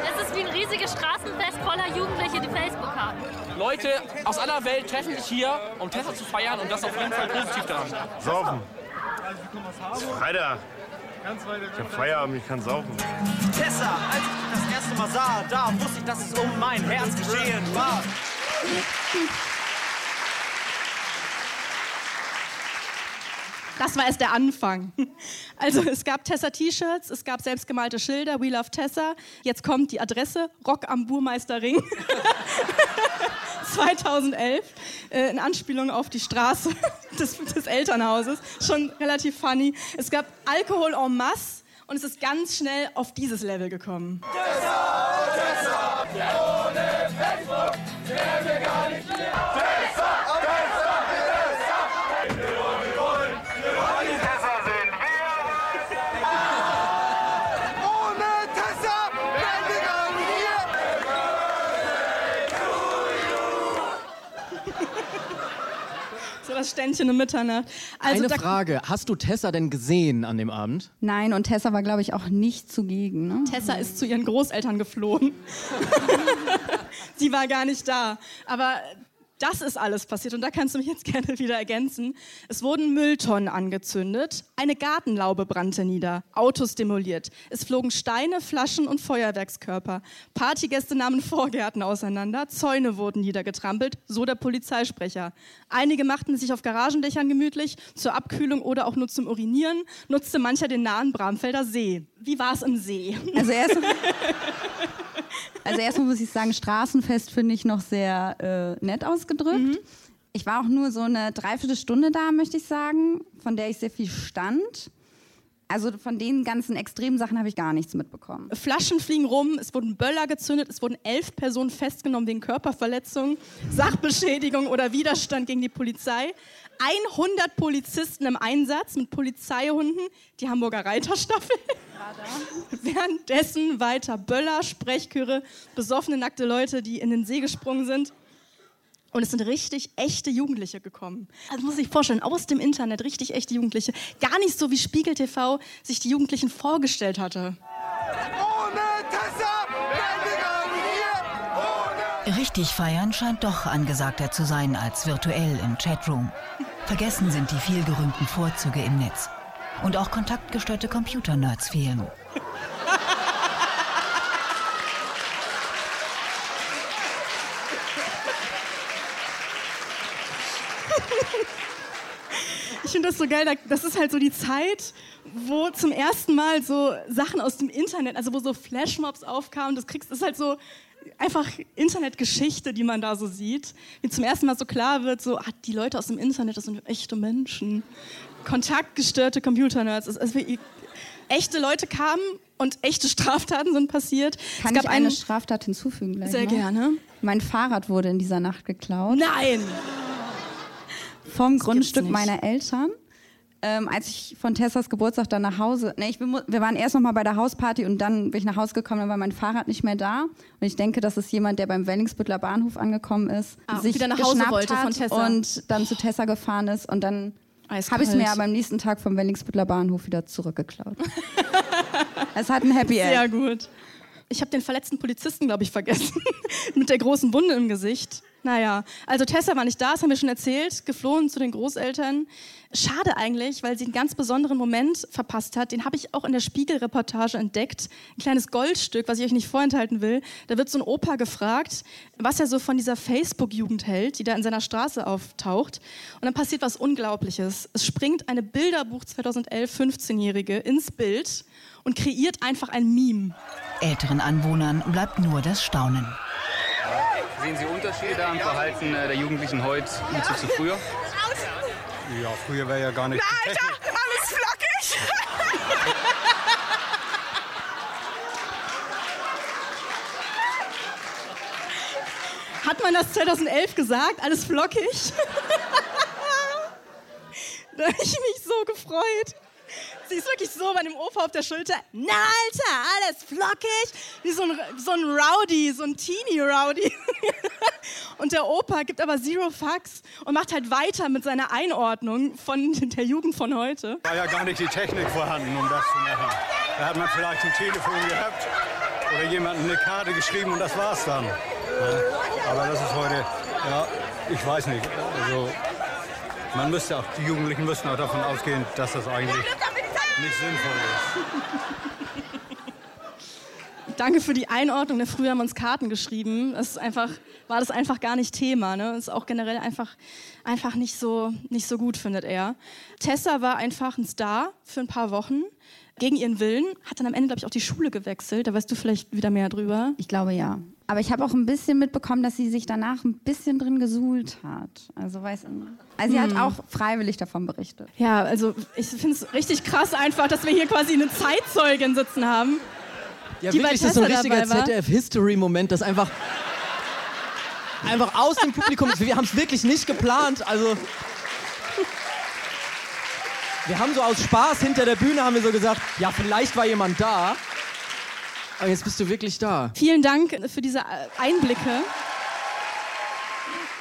Es ist wie ein riesiges Straßenfest voller Jugendliche, die Facebook haben. Leute aus aller Welt treffen sich hier, um Tessa zu feiern und das ist auf jeden Fall positiv daran. Saufen. Es ist Freitag. Ich hab Feierabend, ich kann saufen. Tessa, als ich das erste Mal sah, da wusste ich, dass es um mein Herz geschehen war. Das war erst der Anfang. Also es gab Tessa-T-Shirts, es gab selbstgemalte Schilder, We Love Tessa. Jetzt kommt die Adresse, Rock am Burmeisterring. 2011, äh, in Anspielung auf die Straße des, des Elternhauses. Schon relativ funny. Es gab Alkohol en masse und es ist ganz schnell auf dieses Level gekommen. Ohne das Ständchen um Mitternacht. Also Eine Frage, hast du Tessa denn gesehen an dem Abend? Nein, und Tessa war, glaube ich, auch nicht zugegen. Ne? Tessa ist zu ihren Großeltern geflohen. Sie war gar nicht da. Aber das ist alles passiert und da kannst du mich jetzt gerne wieder ergänzen. Es wurden Mülltonnen angezündet, eine Gartenlaube brannte nieder, Autos demoliert. Es flogen Steine, Flaschen und Feuerwerkskörper. Partygäste nahmen Vorgärten auseinander, Zäune wurden niedergetrampelt, so der Polizeisprecher. Einige machten sich auf Garagendächern gemütlich, zur Abkühlung oder auch nur zum Urinieren, nutzte mancher den nahen Bramfelder See. Wie war es im See? Also erst, also erstmal muss ich sagen, Straßenfest finde ich noch sehr äh, nett ausgedrückt. Ich war auch nur so eine Dreiviertelstunde da, möchte ich sagen, von der ich sehr viel stand. Also von den ganzen extremen Sachen habe ich gar nichts mitbekommen. Flaschen fliegen rum, es wurden Böller gezündet, es wurden elf Personen festgenommen wegen Körperverletzung, Sachbeschädigung oder Widerstand gegen die Polizei. 100 Polizisten im Einsatz mit Polizeihunden, die Hamburger Reiterstaffel. Währenddessen weiter Böller, Sprechchöre, besoffene, nackte Leute, die in den See gesprungen sind. Und es sind richtig echte Jugendliche gekommen. Also muss ich vorstellen, aus dem Internet richtig echte Jugendliche. Gar nicht so, wie Spiegel TV sich die Jugendlichen vorgestellt hatte. Ohne Tessa hier. Ohne Richtig feiern scheint doch angesagter zu sein als virtuell im Chatroom. Vergessen sind die vielgerühmten Vorzüge im Netz. Und auch kontaktgestörte Computernerds fehlen. Ich finde das so geil. da- Das ist halt so die Zeit, wo zum ersten Mal so Sachen aus dem Internet, also wo so Flashmobs aufkamen. Das kriegst, ist halt so einfach Internetgeschichte, die man da so sieht. Wie zum ersten Mal so klar wird, so, ah, die Leute aus dem Internet, das sind echte Menschen. Kontaktgestörte Computernerds. Das ist Also, echte Leute kamen und echte Straftaten sind passiert. Kann es ich gab eine einen, Straftat hinzufügen gleich Sehr noch? gerne. Mein Fahrrad wurde in dieser Nacht geklaut. Nein! Vom Grundstück nicht. meiner Eltern. Ähm, als ich von Tessas Geburtstag dann nach Hause, ne, ich bin, wir waren erst noch mal bei der Hausparty und dann bin ich nach Hause gekommen, dann war mein Fahrrad nicht mehr da. Und ich denke, das ist jemand, der beim Wellingsbüttler Bahnhof angekommen ist, Ah, sich wieder nach Hause wollte von Tessa. und dann zu Tessa gefahren ist und dann. Habe ich mir aber am nächsten Tag vom Wellingsbüttler Bahnhof wieder zurückgeklaut. es hat ein Happy End. Sehr gut. Ich habe den verletzten Polizisten, glaube ich, vergessen. Mit der großen Wunde im Gesicht. Naja, also Tessa war nicht da, das haben wir schon erzählt, geflohen zu den Großeltern. Schade eigentlich, weil sie einen ganz besonderen Moment verpasst hat. Den habe ich auch in der Spiegel-Reportage entdeckt. Ein kleines Goldstück, was ich euch nicht vorenthalten will. Da wird so ein Opa gefragt, was er so von dieser Facebook-Jugend hält, die da in seiner Straße auftaucht. Und dann passiert was Unglaubliches. Es springt eine Bilderbuch 2011 15-Jährige ins Bild und kreiert einfach ein Meme. Älteren Anwohnern bleibt nur das Staunen. Sehen Sie Unterschiede am Verhalten äh, der Jugendlichen heute im zu früher? Ja, früher wäre ja gar nicht. Alter, alles flockig. Hat man das 2011 gesagt? Alles flockig? da habe ich mich so gefreut. Sie ist wirklich so bei dem Opa auf der Schulter. Na, Alter, alles flockig. Wie so ein, so ein Rowdy, so ein Teenie-Rowdy. Und der Opa gibt aber zero fucks und macht halt weiter mit seiner Einordnung von der Jugend von heute. War ja gar nicht die Technik vorhanden, um das zu machen. Da hat man vielleicht ein Telefon gehabt oder jemandem eine Karte geschrieben und das war's dann. Aber das ist heute, ja, ich weiß nicht. Also, man müsste auch, die Jugendlichen müssten auch davon ausgehen, dass das eigentlich nicht sinnvoll ist. Danke für die Einordnung. Ne, Früher haben wir uns Karten geschrieben. Das ist einfach, war das einfach gar nicht Thema. Ne? Das ist auch generell einfach, einfach nicht, so, nicht so gut, findet er. Tessa war einfach ein Star für ein paar Wochen. Gegen ihren Willen. Hat dann am Ende, glaube ich, auch die Schule gewechselt. Da weißt du vielleicht wieder mehr drüber. Ich glaube ja. Aber ich habe auch ein bisschen mitbekommen, dass sie sich danach ein bisschen drin gesuhlt hat. Also, weiß, also sie hat Hm. auch freiwillig davon berichtet. Ja, also ich finde es richtig krass einfach, dass wir hier quasi eine Zeitzeugin sitzen haben. Ja, die bei wirklich, das ist so ein richtiger. ZDF-History-Moment, das einfach, einfach aus dem Publikum, wir haben es wirklich nicht geplant, also... Wir haben so aus Spaß hinter der Bühne haben wir so gesagt, ja, vielleicht war jemand da. Aber jetzt bist du wirklich da. Vielen Dank für diese Einblicke.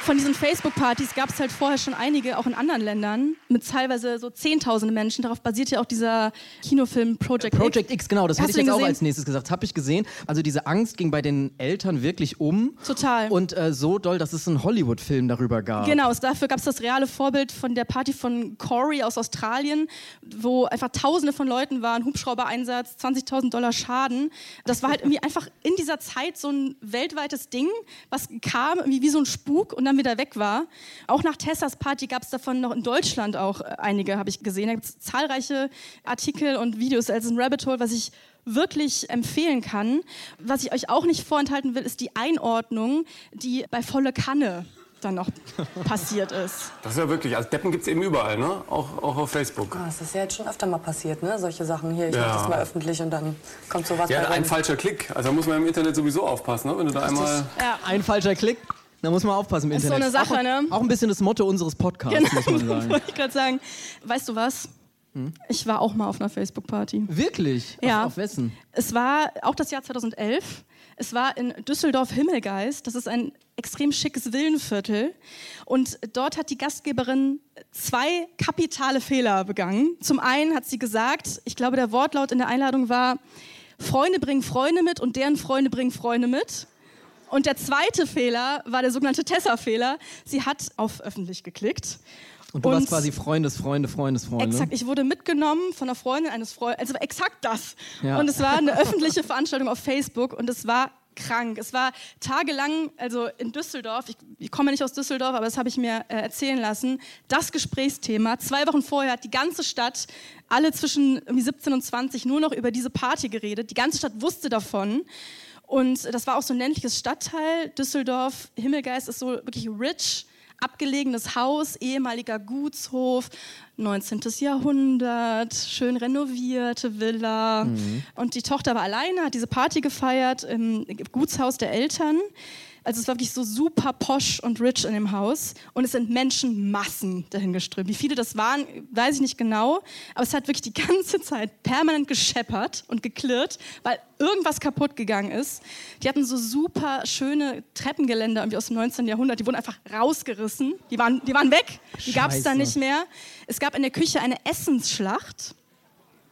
Von diesen Facebook-Partys gab es halt vorher schon einige, auch in anderen Ländern, mit teilweise so zehntausende Menschen. Darauf basiert ja auch dieser Kinofilm Project, Project X, genau, das Hast hätte ich jetzt auch gesehen? als nächstes gesagt. Habe ich gesehen. Also diese Angst ging bei den Eltern wirklich um. Total. Und äh, so doll, dass es einen Hollywood-Film darüber gab. Genau, es, dafür gab es das reale Vorbild von der Party von Corey aus Australien, wo einfach Tausende von Leuten waren, Hubschrauber-Einsatz, 20.000 Dollar Schaden. Das war halt irgendwie einfach in dieser Zeit so ein weltweites Ding, was kam irgendwie wie so ein Spuk und dann wieder weg war. Auch nach Tessas Party gab es davon noch in Deutschland auch äh, einige, habe ich gesehen. Da gibt es zahlreiche Artikel und Videos als ein Rabbit Hole, was ich wirklich empfehlen kann. Was ich euch auch nicht vorenthalten will, ist die Einordnung, die bei volle Kanne dann noch passiert ist. Das ist ja wirklich, also Deppen gibt es eben überall, ne? Auch, auch auf Facebook. Ah, Das ist ja jetzt schon öfter mal passiert, ne? Solche Sachen hier. Ich Ja. mach das mal öffentlich und dann kommt sowas Ja, bei ein falscher Klick. Also da muss man im Internet sowieso aufpassen, ne? Wenn du da einmal. Ja. Ein falscher Klick, da muss man aufpassen im Ist so Internet. eine Sache, auch, ne? Auch ein bisschen das Motto unseres Podcasts, muss man sagen. wollte ich gerade sagen. Weißt du was? Hm? Ich war auch mal auf einer Facebook-Party. Wirklich? Ja. Auf, auf wessen? Es war auch das Jahr 2011. Es war in Düsseldorf-Himmelgeist. Das ist ein extrem schickes Villenviertel. Und dort hat die Gastgeberin zwei kapitale Fehler begangen. Zum einen hat sie gesagt, ich glaube, der Wortlaut in der Einladung war, Freunde bringen Freunde mit und deren Freunde bringen Freunde mit. Und der zweite Fehler war der sogenannte Tessa-Fehler. Sie hat auf öffentlich geklickt. Und du warst quasi Freundes, Freunde, Freundes, Freunde. Exakt, ich wurde mitgenommen von einer Freundin eines Freundes, also exakt das. Ja. Und es war eine öffentliche Veranstaltung auf Facebook und es war krank. Es war tagelang, also in Düsseldorf, ich, ich komme nicht aus Düsseldorf, aber das habe ich mir äh, erzählen lassen, das Gesprächsthema. Zwei Wochen vorher hat die ganze Stadt, alle zwischen irgendwie 17 und 20, nur noch über diese Party geredet. Die ganze Stadt wusste davon. Und das war auch so ein ländliches Stadtteil. Düsseldorf, Himmelgeist ist so wirklich rich, abgelegenes Haus, ehemaliger Gutshof, 19. Jahrhundert, schön renovierte Villa. Mhm. Und die Tochter war alleine, hat diese Party gefeiert im Gutshaus der Eltern. Also es war wirklich so super posch und rich in dem Haus. Und es sind Menschenmassen dahin geströmt. Wie viele das waren, weiß ich nicht genau. Aber es hat wirklich die ganze Zeit permanent gescheppert und geklirrt, weil irgendwas kaputt gegangen ist. Die hatten so super schöne Treppengeländer irgendwie aus dem 19. Jahrhundert. Die wurden einfach rausgerissen. Die waren, die waren weg. Die gab es dann Scheiße. nicht mehr. Es gab in der Küche eine Essensschlacht.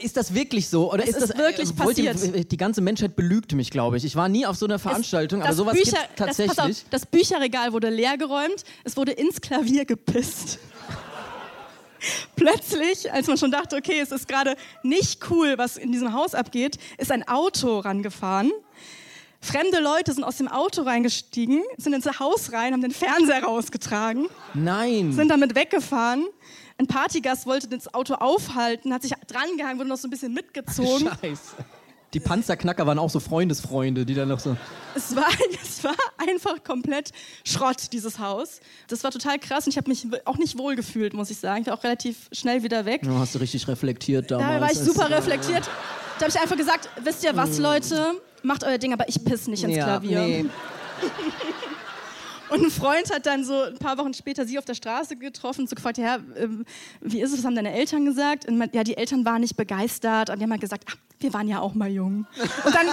Ist das wirklich so? Oder Es ist das wirklich äh, wollt ihr- passiert. Die ganze Menschheit belügt mich, glaube ich. Ich war nie auf so einer Veranstaltung, aber Das sowas gibt Das, tatsächlich. pass auf, das Bücherregal wurde leergeräumt, es wurde ins Klavier gepisst. Plötzlich, als man schon dachte, okay, es ist gerade nicht cool, was in diesem Haus abgeht, ist ein Auto rangefahren. Fremde Leute sind aus dem Auto reingestiegen, sind ins Haus rein, haben den Fernseher rausgetragen, Nein. sind damit weggefahren. Ein Partygast wollte das Auto aufhalten, hat sich drangehangen, wurde noch so ein bisschen mitgezogen. Scheiße. Die Panzerknacker waren auch so Freundesfreunde, die dann noch so. Es war, es war einfach komplett Schrott, dieses Haus. Das war total krass und ich habe mich auch nicht wohl gefühlt, muss ich sagen. Ich war auch relativ schnell wieder weg. Ja, hast du richtig reflektiert damals. Da war ich super reflektiert. Da habe ich einfach gesagt, wisst ihr was, Mm. Leute? Macht euer Ding, aber ich piss nicht ins Ja, Klavier. nee. Und ein Freund hat dann so ein paar Wochen später sie auf der Straße getroffen und so gefragt, ja, ähm, wie ist es, was haben deine Eltern gesagt? Und man, ja, die Eltern waren nicht begeistert und die haben halt gesagt, ach, wir waren ja auch mal jung. Und dann,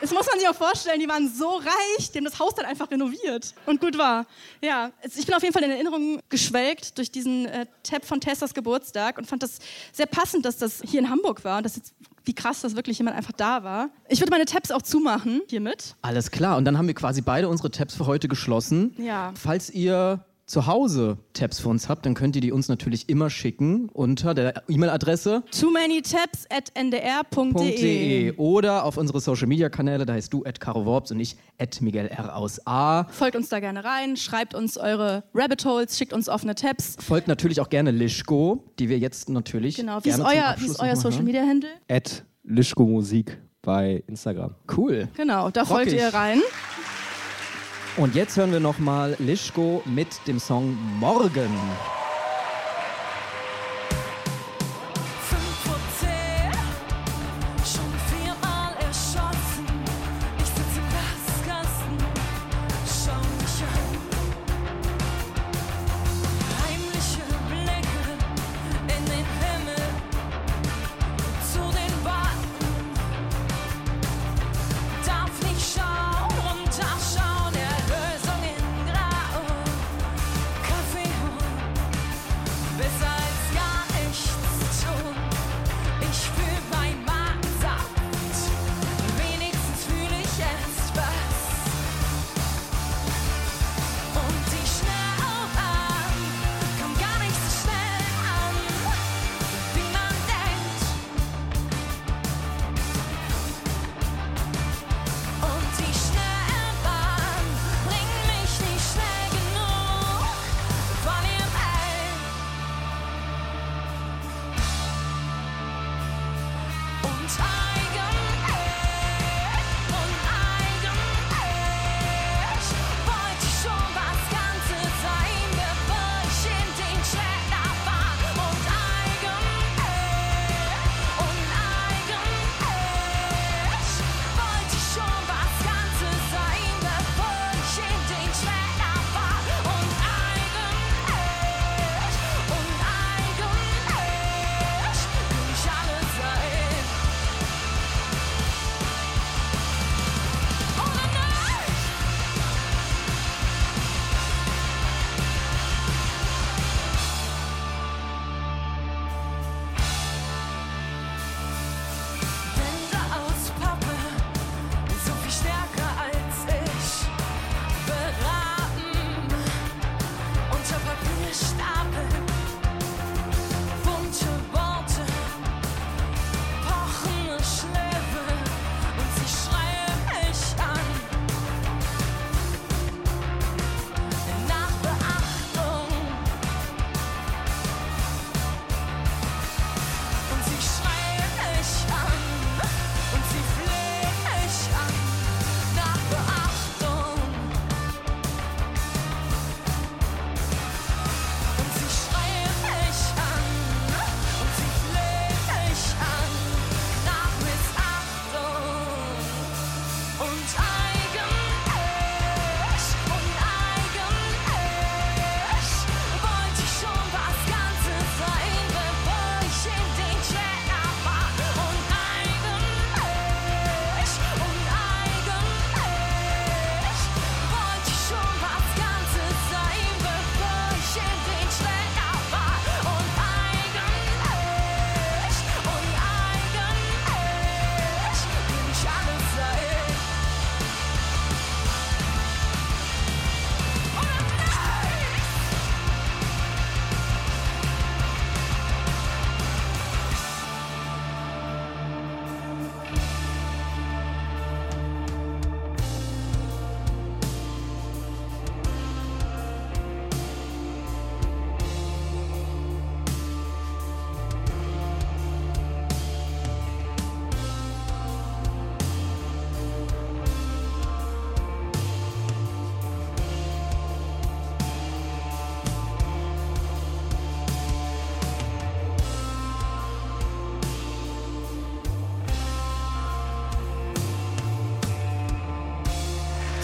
das muss man sich auch vorstellen, die waren so reich, die haben das Haus dann einfach renoviert und gut war. Ja, ich bin auf jeden Fall in Erinnerung geschwelgt durch diesen äh, Tab von Tessas Geburtstag und fand das sehr passend, dass das hier in Hamburg war und dass jetzt, wie krass, dass wirklich jemand einfach da war. Ich würde meine Tabs auch zumachen hiermit. Alles klar. Und dann haben wir quasi beide unsere Tabs für heute geschlossen. Ja. Falls ihr zu Hause Tabs für uns habt, dann könnt ihr die uns natürlich immer schicken unter der E-Mail-Adresse Too many tabs at ndr.de. .de oder auf unsere Social Media Kanäle, da heißt du at Caro Worps und ich at Miguel R aus A. Folgt uns da gerne rein, schreibt uns eure Rabbit Holes, schickt uns offene Tabs. Folgt natürlich auch gerne Lischko, die wir jetzt natürlich Genau, wie ist euer, wie ist euer Social. Media Handle? At Lischko Musik bei Instagram. Cool. Genau, da folgt Rockig. ihr rein. Und jetzt hören wir nochmal Lischko mit dem Song Morgen.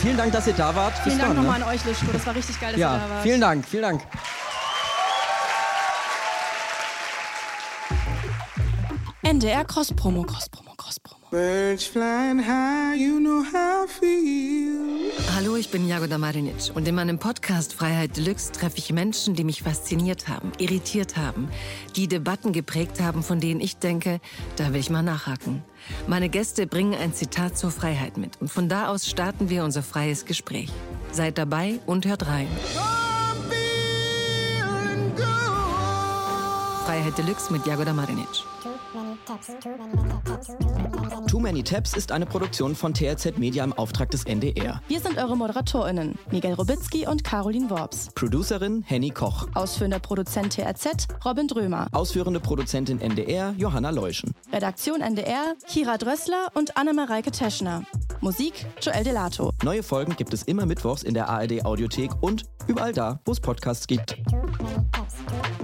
Vielen Dank, dass ihr da wart. Vielen Bis Dank dann, nochmal ne? an euch, Lischko. Das war richtig geil, dass ihr da Ja, wart. vielen Dank, vielen Dank. NDR Cross Promo, Cross Promo, Cross Promo. Birds flying high, you know how I feel. Hallo, ich bin Jagoda Marinic und in meinem Podcast Freiheit Deluxe treffe ich Menschen, die mich fasziniert haben, irritiert haben, die Debatten geprägt haben, von denen ich denke, da will ich mal nachhaken. Meine Gäste bringen ein Zitat zur Freiheit mit und von da aus starten wir unser freies Gespräch. Seid dabei und hört rein. Freiheit Deluxe mit Jagoda Marinic. Too Many Tabs ist eine Produktion von TRZ Media im Auftrag des NDR. Wir sind eure ModeratorInnen, Miguel Robitzky und Caroline Worps. Producerin Henny Koch. Ausführender Produzent TRZ, Robin Drömer. Ausführende Produzentin NDR Johanna Leuschen. Redaktion NDR, Kira Drössler und Annemareike Teschner. Musik, Joel Delato. Neue Folgen gibt es immer mittwochs in der ARD Audiothek und überall da, wo es Podcasts gibt. Too